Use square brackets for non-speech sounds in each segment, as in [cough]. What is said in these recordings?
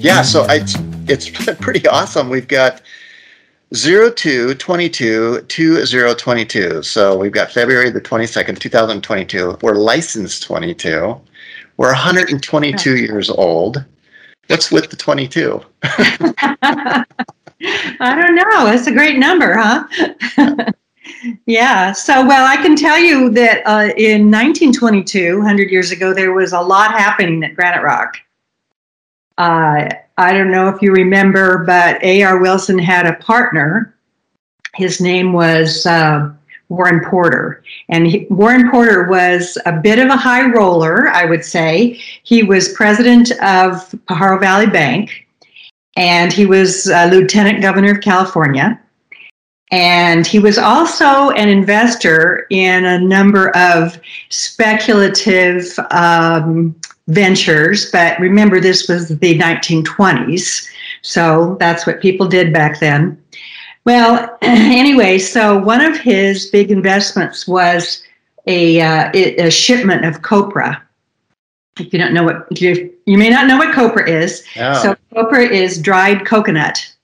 Yeah, so it's it's [laughs] pretty awesome. We've got 0222 2022. So we've got February the 22nd, 2022. We're licensed 22. We're 122 years old. What's with the 22? [laughs] I don't know. That's a great number, huh? [laughs] yeah. So, well, I can tell you that uh, in 1922, 100 years ago, there was a lot happening at Granite Rock. Uh, I don't know if you remember, but A.R. Wilson had a partner. His name was uh, Warren Porter. And he, Warren Porter was a bit of a high roller, I would say. He was president of Pajaro Valley Bank, and he was lieutenant governor of California. And he was also an investor in a number of speculative um, ventures, but remember, this was the 1920s. So that's what people did back then. Well, [clears throat] anyway, so one of his big investments was a, uh, a shipment of copra. If you don't know what you, you may not know what copra is. Oh. So copra is dried coconut.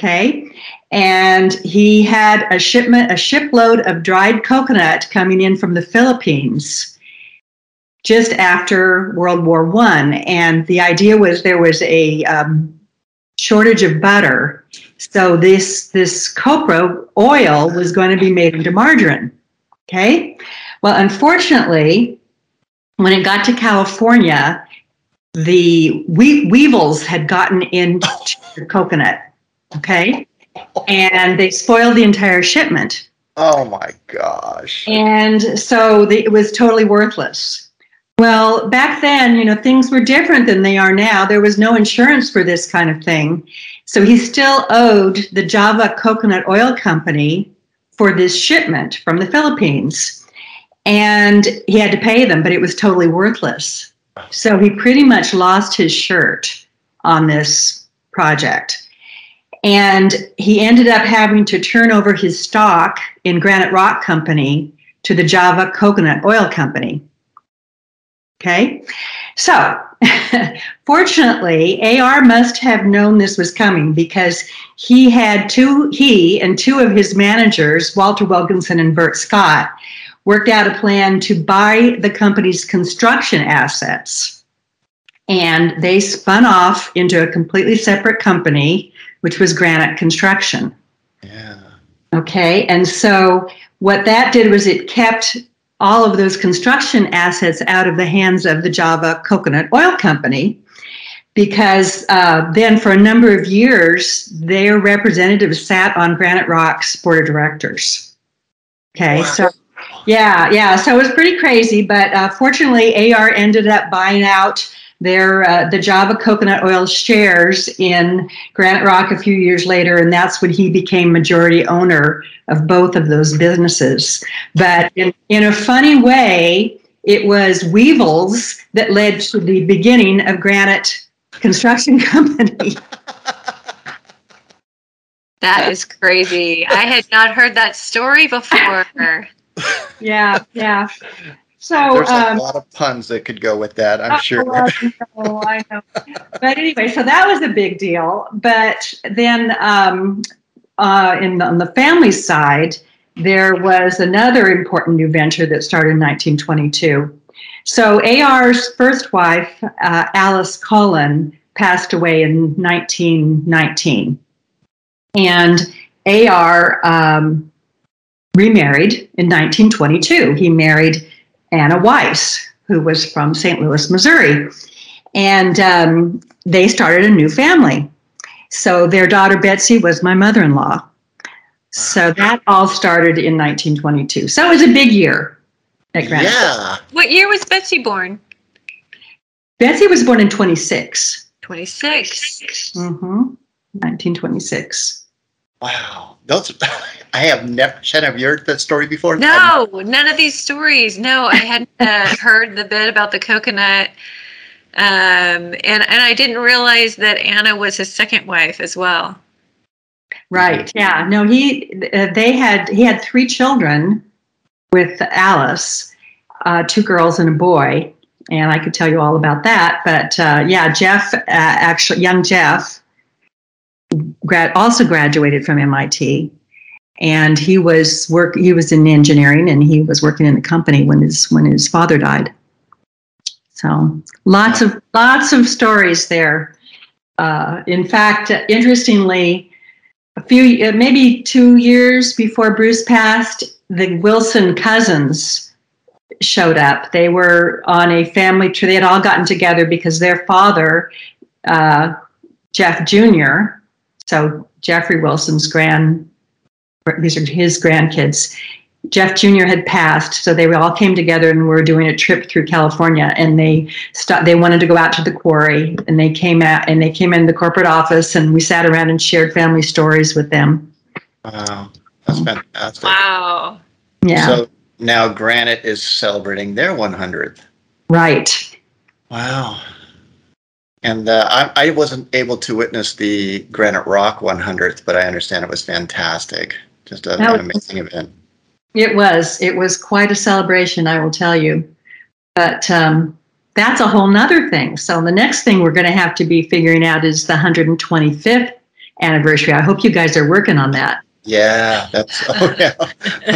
Okay, and he had a shipment, a shipload of dried coconut coming in from the Philippines just after World War One, and the idea was there was a um, shortage of butter, so this this copra oil was going to be made into margarine. Okay, well, unfortunately, when it got to California, the we- weevils had gotten into the [laughs] coconut. Okay, and they spoiled the entire shipment. Oh my gosh. And so the, it was totally worthless. Well, back then, you know, things were different than they are now. There was no insurance for this kind of thing. So he still owed the Java Coconut Oil Company for this shipment from the Philippines. And he had to pay them, but it was totally worthless. So he pretty much lost his shirt on this project. And he ended up having to turn over his stock in Granite Rock Company to the Java Coconut Oil Company. Okay, so [laughs] fortunately, AR must have known this was coming because he had two, he and two of his managers, Walter Wilkinson and Bert Scott, worked out a plan to buy the company's construction assets. And they spun off into a completely separate company, which was Granite Construction. Yeah. Okay, and so what that did was it kept all of those construction assets out of the hands of the Java Coconut Oil Company because uh, then for a number of years their representatives sat on Granite Rock's board of directors. Okay, Wow. so yeah, yeah, so it was pretty crazy, but uh, fortunately AR ended up buying out their uh, the Java Coconut Oil shares in Granite Rock a few years later, and that's when he became majority owner of both of those businesses. But in, in a funny way, it was Weevils that led to the beginning of Granite Construction [laughs] Company. That is crazy. I had not heard that story before. [laughs] yeah, yeah. So There's um, a lot of puns that could go with that, I'm Oh, sure. well, no, I know. But anyway, so that was a big deal. But then um, uh, in the, on the family side, there was another important new venture that started in 1922. So AR's first wife, uh, Alice Cullen, passed away in 1919. And AR um, remarried in 1922. He married Anna Weiss, who was from St. Louis, Missouri. And um, they started a new family. So their daughter Betsy was my mother in law. So that all started in 1922. So it was a big year at Granite. Yeah. What year was Betsy born? Betsy was born in 26. 26. Mm-hmm. 1926. Wow. Those [laughs] I have never Shannon, have you heard that story before? No, none of these stories. No, I hadn't uh, [laughs] heard the bit about the coconut. Um, and, and I didn't realize that Anna was his second wife as well. Right. Yeah. No, he uh, they had he had three children with Alice, uh, two girls and a boy, and I could tell you all about that. But uh, yeah, Jeff, uh, actually, young Jeff, grad also graduated from MIT, and he was work. He was in engineering, and he was working in the company when his when his father died. So lots of lots of stories there. Uh, in fact, interestingly, a few uh, maybe two years before Bruce passed, the Wilson cousins showed up. They were on a family trip. They had all gotten together because their father, uh, Jeff Jr., so Jeffrey Wilson's grand, these are his grandkids. Jeff Jr. had passed, so they all came together and were doing a trip through California. And they st- they wanted to go out to the quarry, and they came out and they came in the corporate office, and we sat around and shared family stories with them. Wow, that's fantastic. Wow. Yeah, So now Granite is celebrating their 100th. right. Wow. And uh, I, I wasn't able to witness the Granite Rock 100th, but I understand it was fantastic. Just a, That an amazing event. It was. It was quite a celebration, I will tell you. But um, that's a whole nother thing. So the next thing we're going to have to be figuring out is the 125th anniversary. I hope you guys are working on that. Yeah, that's, [laughs] oh yeah.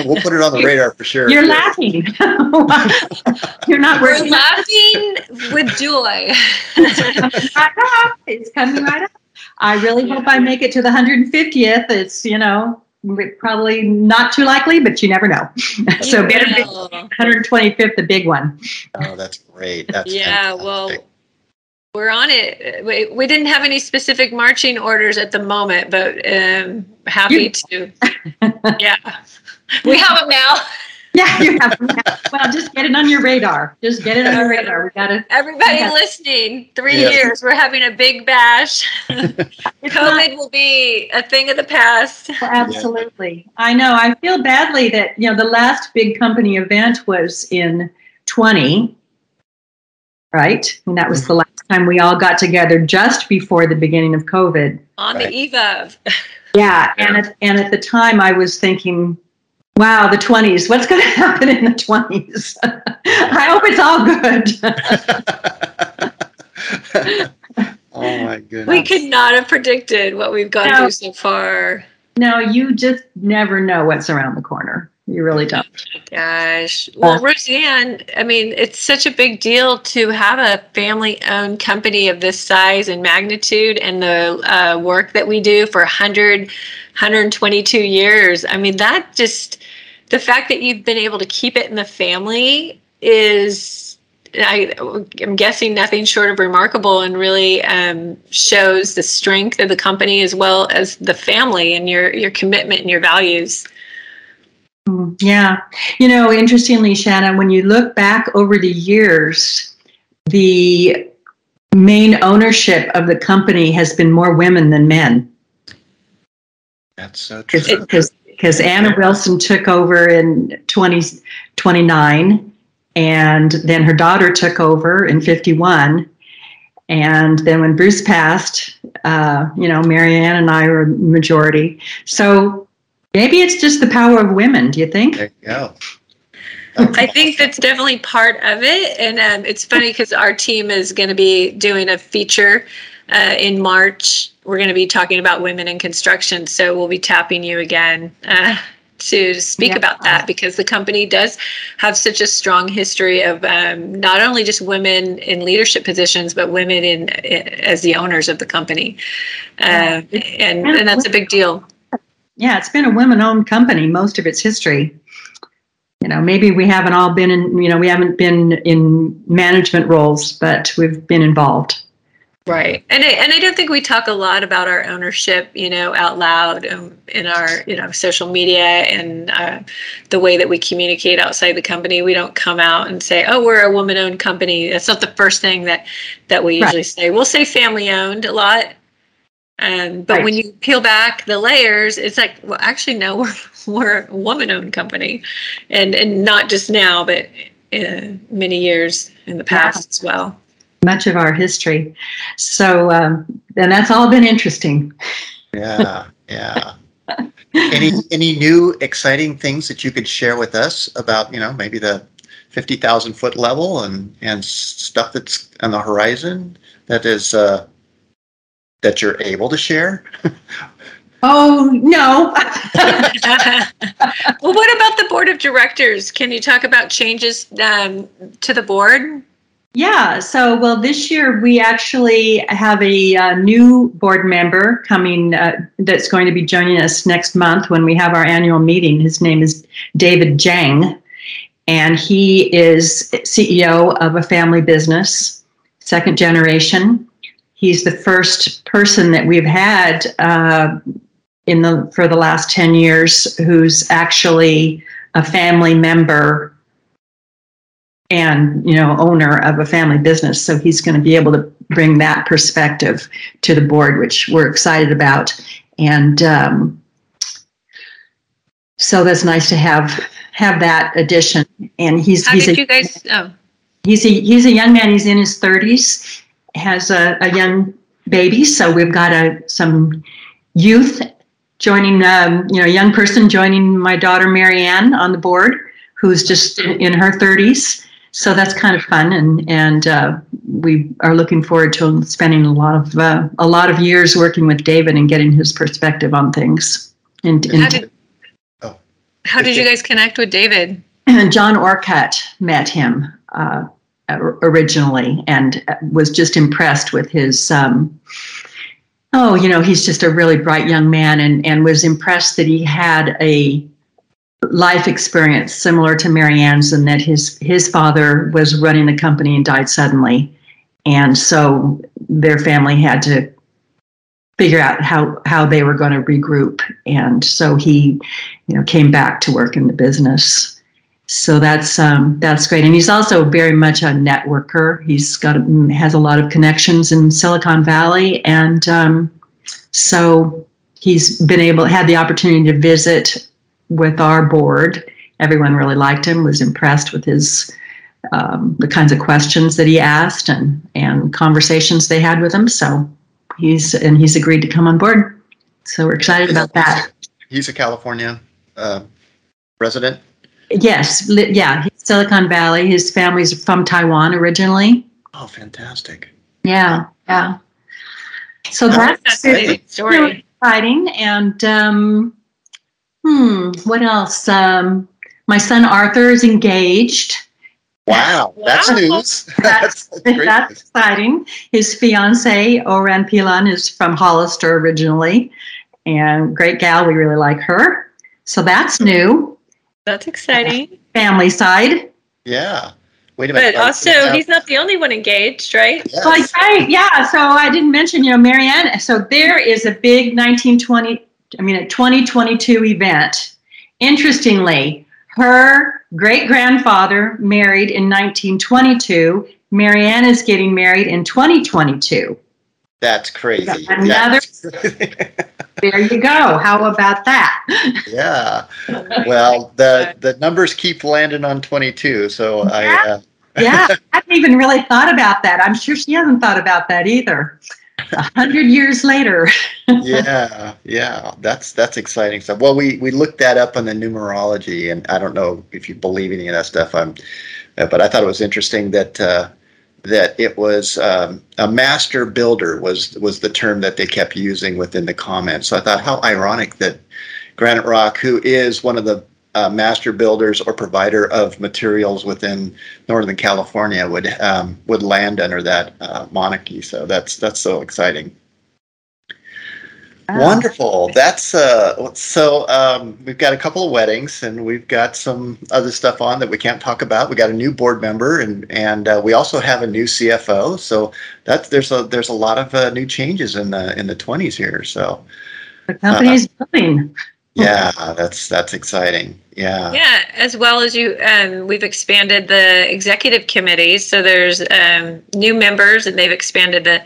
We'll put it on the radar for sure. You're laughing. [laughs] You're not We're working. laughing with joy. It's coming right up. It's coming right up. I really hope I make it to the 150th. It's, you know, probably not too likely, but you never know. [laughs] so better 125th, the big one. Oh, that's great. That's Yeah, well, fantastic. We're on it. We, we didn't have any specific marching orders at the moment, but um, happy to. [laughs] Yeah, we have them now. [laughs] Yeah, you have. Them now. Well, just get it on your radar. Just get it on your radar. We got to. Everybody Yeah. listening, three Yeah. years, we're having a big bash. [laughs] COVID will be a thing of the past. Absolutely. I know. I feel badly that, you know, the last big company event was in 20, right? And that was mm-hmm. the last time we all got together just before the beginning of COVID. On Right. the eve of. [laughs] Yeah. And at, and at the time, I was thinking, wow, the 20s, what's going [laughs] to happen in the 20s? [laughs] I hope it's all good. oh my goodness. We could not have predicted what we've gone No. through so far. no, you just never know what's around the corner. You really don't. Gosh. Well, Uh, Roseanne, I mean, it's such a big deal to have a family owned company of this size and magnitude and the uh, work that we do for 100, 122 years. I mean, that just, the fact that you've been able to keep it in the family is, I, I'm guessing, nothing short of remarkable and really um, shows the strength of the company as well as the family and your, your commitment and your values. Mm, Yeah. You know, interestingly, Shanna, when you look back over the years, the main ownership of the company has been more women than men. That's so true. Because Anna Wilson took over in 20, 29, and then her daughter took over in 51. And then when Bruce passed, uh, you know, Marianne and I were majority. So maybe it's just the power of women, do you think? There you go. [laughs] I think that's definitely part of it. And um, it's funny because our team is going to be doing a feature uh, in March. We're going to be talking about women in construction. So we'll be tapping you again uh, to speak Yeah. about that because the company does have such a strong history of um, not only just women in leadership positions, but women in, as the owners of the company. Uh, and, and that's a big deal. Yeah, it's been a women-owned company most of its history. You know, maybe we haven't all been in, you know, we haven't been in management roles, but we've been involved. Right. And I, and I don't think we talk a lot about our ownership, you know, out loud um, in our, you know, social media and uh, the way that we communicate outside the company. We don't come out and say, "Oh, we're a woman-owned company." That's not the first thing that that we Right. usually say. We'll say family-owned a lot. Um, but when you peel back the layers, it's like, well, actually, no, [laughs] we're we're a woman-owned company, and and not just now, but uh, many years in the past as well. Much of our history. So, um, and that's all been interesting. [laughs] Yeah, yeah. any any new exciting things that you could share with us about you know maybe the fifty thousand foot level and and stuff that's on the horizon that is uh, that you're able to share? [laughs] Oh, no. [laughs] well, what about the board of directors? Can you talk about changes um, to the board? Yeah, so well, this year we actually have a uh, new board member coming uh, that's going to be joining us next month when we have our annual meeting. His name is David Jang, and he is CEO of a family business, second generation. He's the first person that we've had uh, in the for the last 10 years who's actually a family member and you know owner of a family business. So he's going to be able to bring that perspective to the board which we're excited about. And um, so that's nice to have have that addition. And he's How he's a, you guys? Oh, he's a he's a young man. He's in his 30s has a, a young baby so we've got a some youth joining um, you know a young person joining my daughter marianne on the board who's just in, in her 30s so that's kind of fun and and uh, we are looking forward to spending a lot of uh, a lot of years working with david and getting his perspective on things and, how did, Oh. how did you guys connect with David? [clears throat] John Orcutt met him uh, originally and was just impressed with his. Um, oh, you know, he's just a really bright young man, and and was impressed that he had a life experience similar to Marianne's, and that his his father was running the company and died suddenly, and so their family had to figure out how how they were going to regroup, and so he, you know, came back to work in the business so that's um, that's great. And he's also very much a networker. He's got has a lot of connections in silicon valley. And um, so he's been able had the opportunity to visit with our board. Everyone really liked him was impressed with his um, the kinds of questions that he asked and and conversations they had with him. So he's and he's agreed to come on board. So we're excited about that. He's a California uh, resident. Yes, li- yeah, he's Silicon Valley. His family's from Taiwan originally. Oh, fantastic! Yeah, yeah. So That's that's That's a really great story. exciting. And um, hmm, what else? Um, my son Arthur is engaged. Wow, that's Wow. news. [laughs] That's- that's, [laughs] great That's news. exciting. His fiance Oran Pilan is from Hollister originally, and great gal. We really like her. So that's new. That's exciting. Family side. Yeah. Wait a minute. But also, he's not the only one engaged, right? Yes. Like, right, yeah. So I didn't mention, you know, Marianne. So there is a big 1920, I mean, a 2022 event. Interestingly, her great grandfather married in 1922. Marianne is getting married in 2022. That's crazy. Another- Yeah. [laughs] There you go. How about that? yeah. Well, the the numbers keep landing on 22, so I. Uh, Yeah, [laughs] I haven't even really thought about that. I'm sure she hasn't thought about that either. A hundred years later. [laughs] yeah, yeah, that's that's exciting stuff. Well, we we looked that up on the numerology, and I don't know if you believe any of that stuff. I'm, but I thought it was interesting that uh, that it was um, a master builder was was the term that they kept using within the comments. So I thought how ironic that Granite Rock, who is one of the uh, master builders or provider of materials within Northern California, would um, would land under that uh, monarchy. So that's that's so exciting. Wonderful. That's uh so um we've got a couple of weddings and we've got some other stuff on that we can't talk about. We got a new board member and and uh, we also have a new CFO. So that's there's a there's a lot of uh, new changes in the in the 20s here. So The company's building. yeah, that's that's exciting. Yeah. Yeah, as well as you, um, we've expanded the executive committees. So there's um, new members, and they've expanded the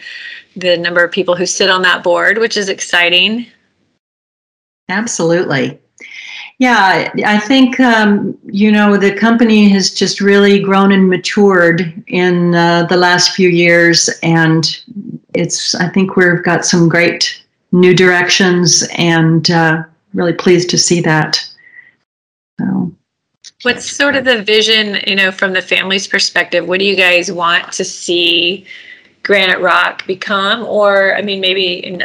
the number of people who sit on that board, which is exciting. Absolutely. Yeah, I think, um, you know, the company has just really grown and matured in uh, the last few years. And it's, I think we've got some great new directions and uh, really pleased to see that. So, What's sort of the vision, you know, from the family's perspective? What do you guys want to see Granite Rock become, or I mean, maybe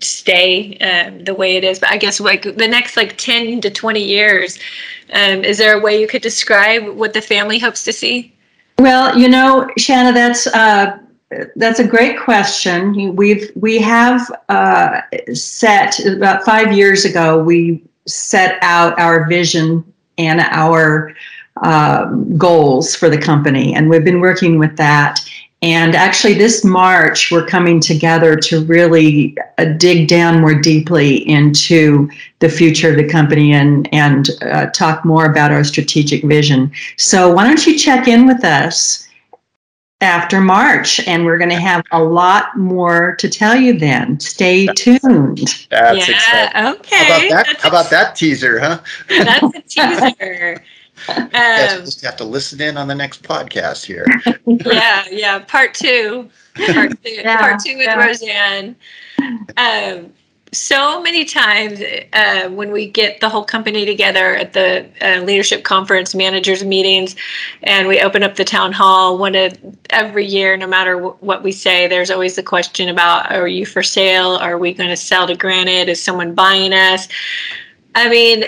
stay um, the way it is? But I guess like the next like ten to twenty years, um, is there a way you could describe what the family hopes to see? Well, you know, Shanna, that's uh, that's a great question. We've we have uh, set about five years ago. We set out our vision and our um, goals for the company. And we've been working with that. And actually, this March, we're coming together to really uh, dig down more deeply into the future of the company and, and uh, talk more about our strategic vision. So, why don't you check in with us after March? And we're going to have a lot more to tell you then. Stay tuned. That's yeah, exciting. okay. How about that? How about that teaser, huh? That's a teaser. [laughs] Guess we'll Um, just have to listen in on the next podcast here. [laughs] yeah, yeah. Part two. Part two. [laughs] Yeah, part two with yeah. Roseanne. Um, so many times uh, when we get the whole company together at the uh, leadership conference, managers meetings, and we open up the town hall, one of every year, no matter wh- what we say, there's always the question about: Are you for sale? Are we going to sell to Granite? Is someone buying us? I mean,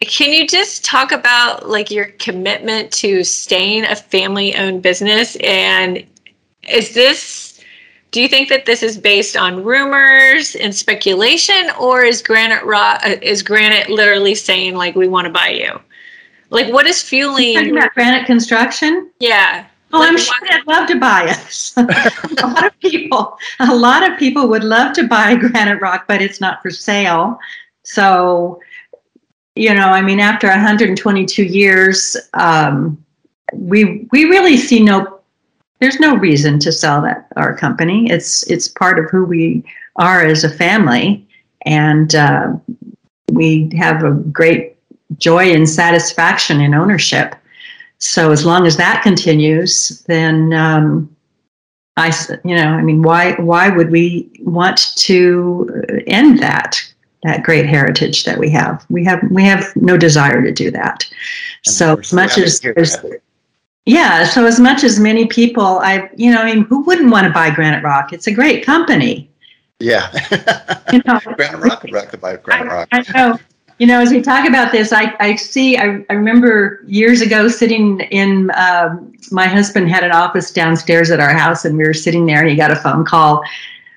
can you just talk about like your commitment to staying a family-owned business and is this do you think that this is based on rumors and speculation or is granite rock uh, is granite literally saying like we want to buy you like what is fueling about granite construction? yeah Oh, I'm sure they'd love to buy us. [laughs] a lot of people, a lot of people would love to buy Granite Rock, but it's not for sale. So, you know, I mean, after 122 years, um, we we really see no. There's no reason to sell that our company. It's it's part of who we are as a family, and uh, we have a great joy and satisfaction in ownership. So as long as that continues, then um, I, you know, I mean, why why would we want to end that that great heritage that we have? We have we have no desire to do that. So as much as to hear there's, that. yeah, so as much as many people, I, you know, I mean, who wouldn't want to buy Granite Rock? It's a great company. Yeah. [laughs] You know, Granite Rock, Rock, by Granite Rock. I know. You know, as we talk about this, I, I see, I, I remember years ago sitting in, um, my husband had an office downstairs at our house and we were sitting there and he got a phone call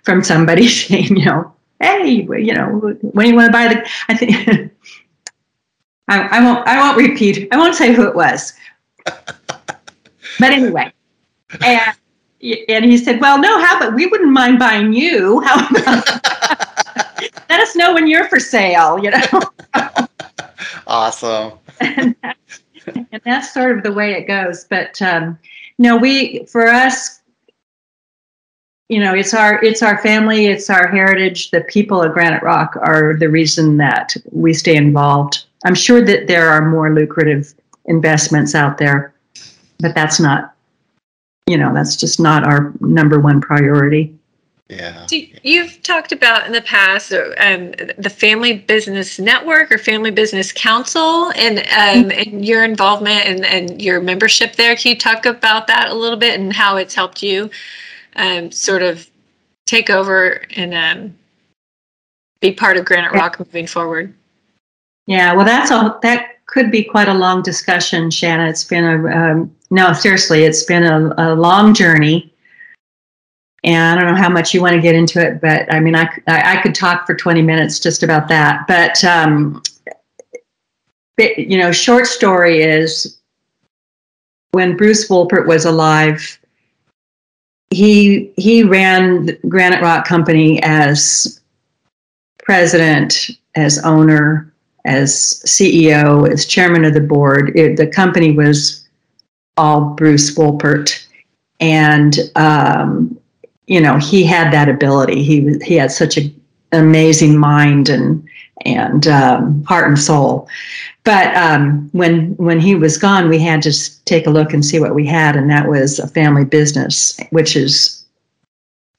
from somebody [laughs] saying, you know, hey, you know, when you want to buy the, I think, [laughs] I, I won't, I won't repeat, I won't say who it was. But anyway, and, and he said, well, no, how about, we wouldn't mind buying you. How about, [laughs] let us know when you're for sale, you know? [laughs] Awesome. and, that's, and that's sort of the way it goes. But um, no, we for us, you know, it's our it's our family, it's our heritage. The people of Granite Rock are the reason that we stay involved. I'm sure that there are more lucrative investments out there, but that's not, you know, that's just not our number one priority. Yeah. So you've talked about in the past um, the Family Business Network or Family Business Council and um, and your involvement and, and your membership there. Can you talk about that a little bit and how it's helped you um, sort of take over and um, be part of Granite Rock moving forward? Yeah, well, that's a that could be quite a long discussion, Shanna. It's been a um, no, seriously, it's been a, a long journey, and I don't know how much you want to get into it, but I mean, I I could talk for twenty minutes just about that. But um, but, you know, short story is when Bruce Woolpert was alive, he he ran Granite Rock Company as president, as owner, as CEO, as chairman of the board. It, the company was all Bruce Woolpert, and um, you know he had that ability. He he had such a, an amazing mind and and um, heart and soul. But um, when when he was gone, we had to take a look and see what we had, and that was a family business, which is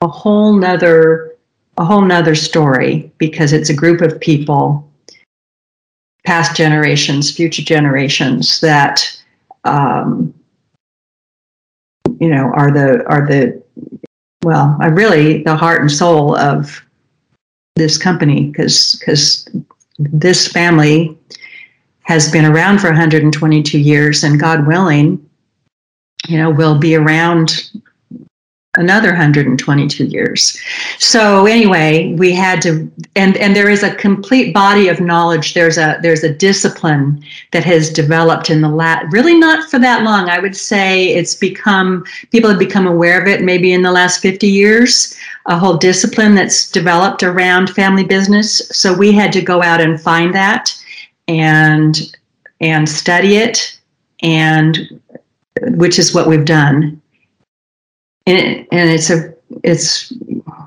a whole nother a whole nother story because it's a group of people past generations, future generations that um, you know are the are the well, are really the heart and soul of this company because because this family has been around for 122 years, and God willing, you know, will be around another 122 years. So anyway, we had to and and there is a complete body of knowledge. There's a there's a discipline that has developed in the lat really not for that long. I would say it's become people have become aware of it maybe in the last 50 years. A whole discipline that's developed around family business. So we had to go out and find that and and study it and which is what we've done. And, it, and it's a it's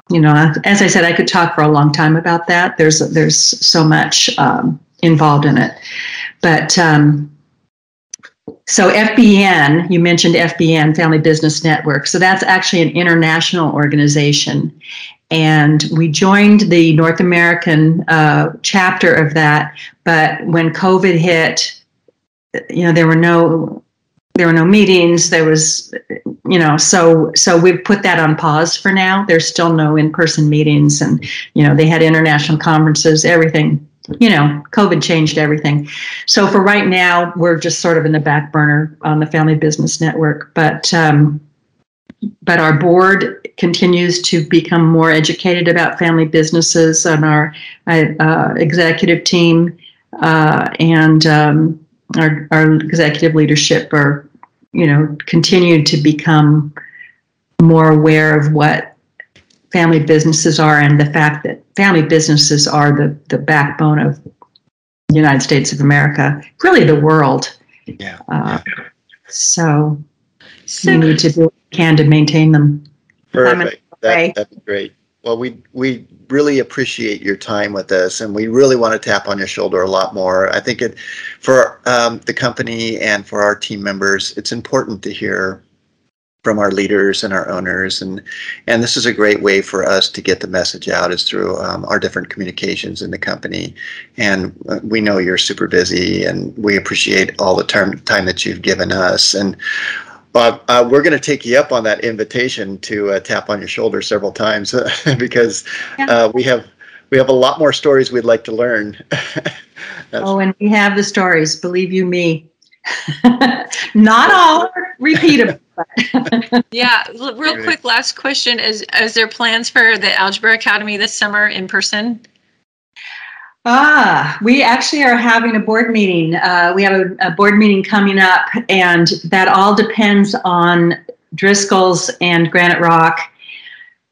you know as i said i could talk for a long time about that. There's there's so much um, involved in it. But um, so fbn you mentioned fbn family business network. So that's actually an international organization and we joined the north american uh, chapter of that but when covid hit you know there were no there were no meetings. There was you know so so we've put that on pause for now. There's still no in-person meetings and you know they had international conferences everything you know covid changed everything. So for right now we're just sort of in the back burner on the family business network but um, but our board continues to become more educated about family businesses and our uh, executive team uh, and um, our, our executive leadership are, you know, continued to become more aware of what family businesses are and the fact that family businesses are the, the backbone of the United States of America, really the world. Yeah. Uh, so, so we need to do what we can to maintain them. Perfect. That, that'd be great. Well, we we really appreciate your time with us, and we really want to tap on your shoulder a lot more. I think it, for um, the company and for our team members, it's important to hear from our leaders and our owners, and and this is a great way for us to get the message out is through um, our different communications in the company. And uh, we know you're super busy, and we appreciate all the term, time that you've given us, and Bob, uh, we're going to take you up on that invitation to uh, tap on your shoulder several times [laughs] because uh, we have we have a lot more stories we'd like to learn. [laughs] oh, and we have the stories. Believe you me, [laughs] not all repeatable. yeah, real quick. Last question: Is is there plans for the Algebra Academy this summer in person? Ah, we actually are having a board meeting. Uh, we have a, a, board meeting coming up, and that all depends on Driscoll's and Granite Rock.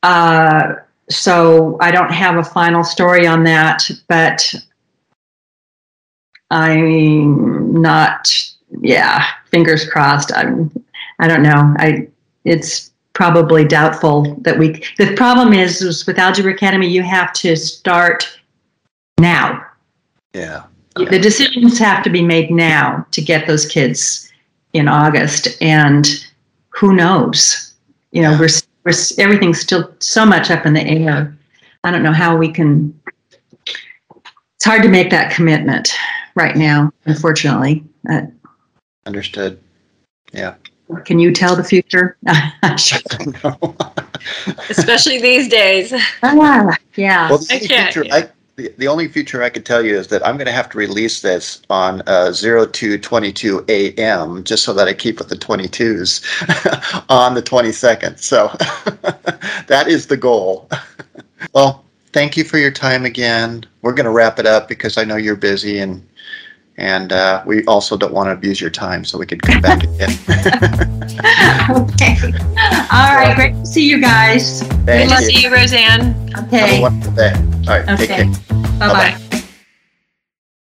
Uh, so I don't have a final story on that, but I'm not. Yeah, fingers crossed. I'm. I don't know. I. It's probably doubtful that we. The problem is, is with Algebra Academy, you have to start now. Yeah. The decisions have to be made now to get those kids in August, and who knows? You know, we're, we're everything's still so much up in the air. I don't know how we can. It's hard to make that commitment right now, unfortunately. Uh, Understood. Yeah. Can you tell the future? [laughs] [laughs] Especially these days. Ah, yeah. Well, the future, I, the, the only feature I could tell you is that I'm going to have to release this on uh, 0222 AM just so that I keep with the 22s [laughs] on the 22nd. So [laughs] that is the goal. [laughs] well, thank you for your time again. We're going to wrap it up because I know you're busy and and uh, we also don't want to abuse your time, so we could come back [laughs] again. okay. All right. Great to see you guys. Thank Good you. to see you, Roseanne. Okay. Have a wonderful day. All right. Okay. Take care. Bye bye.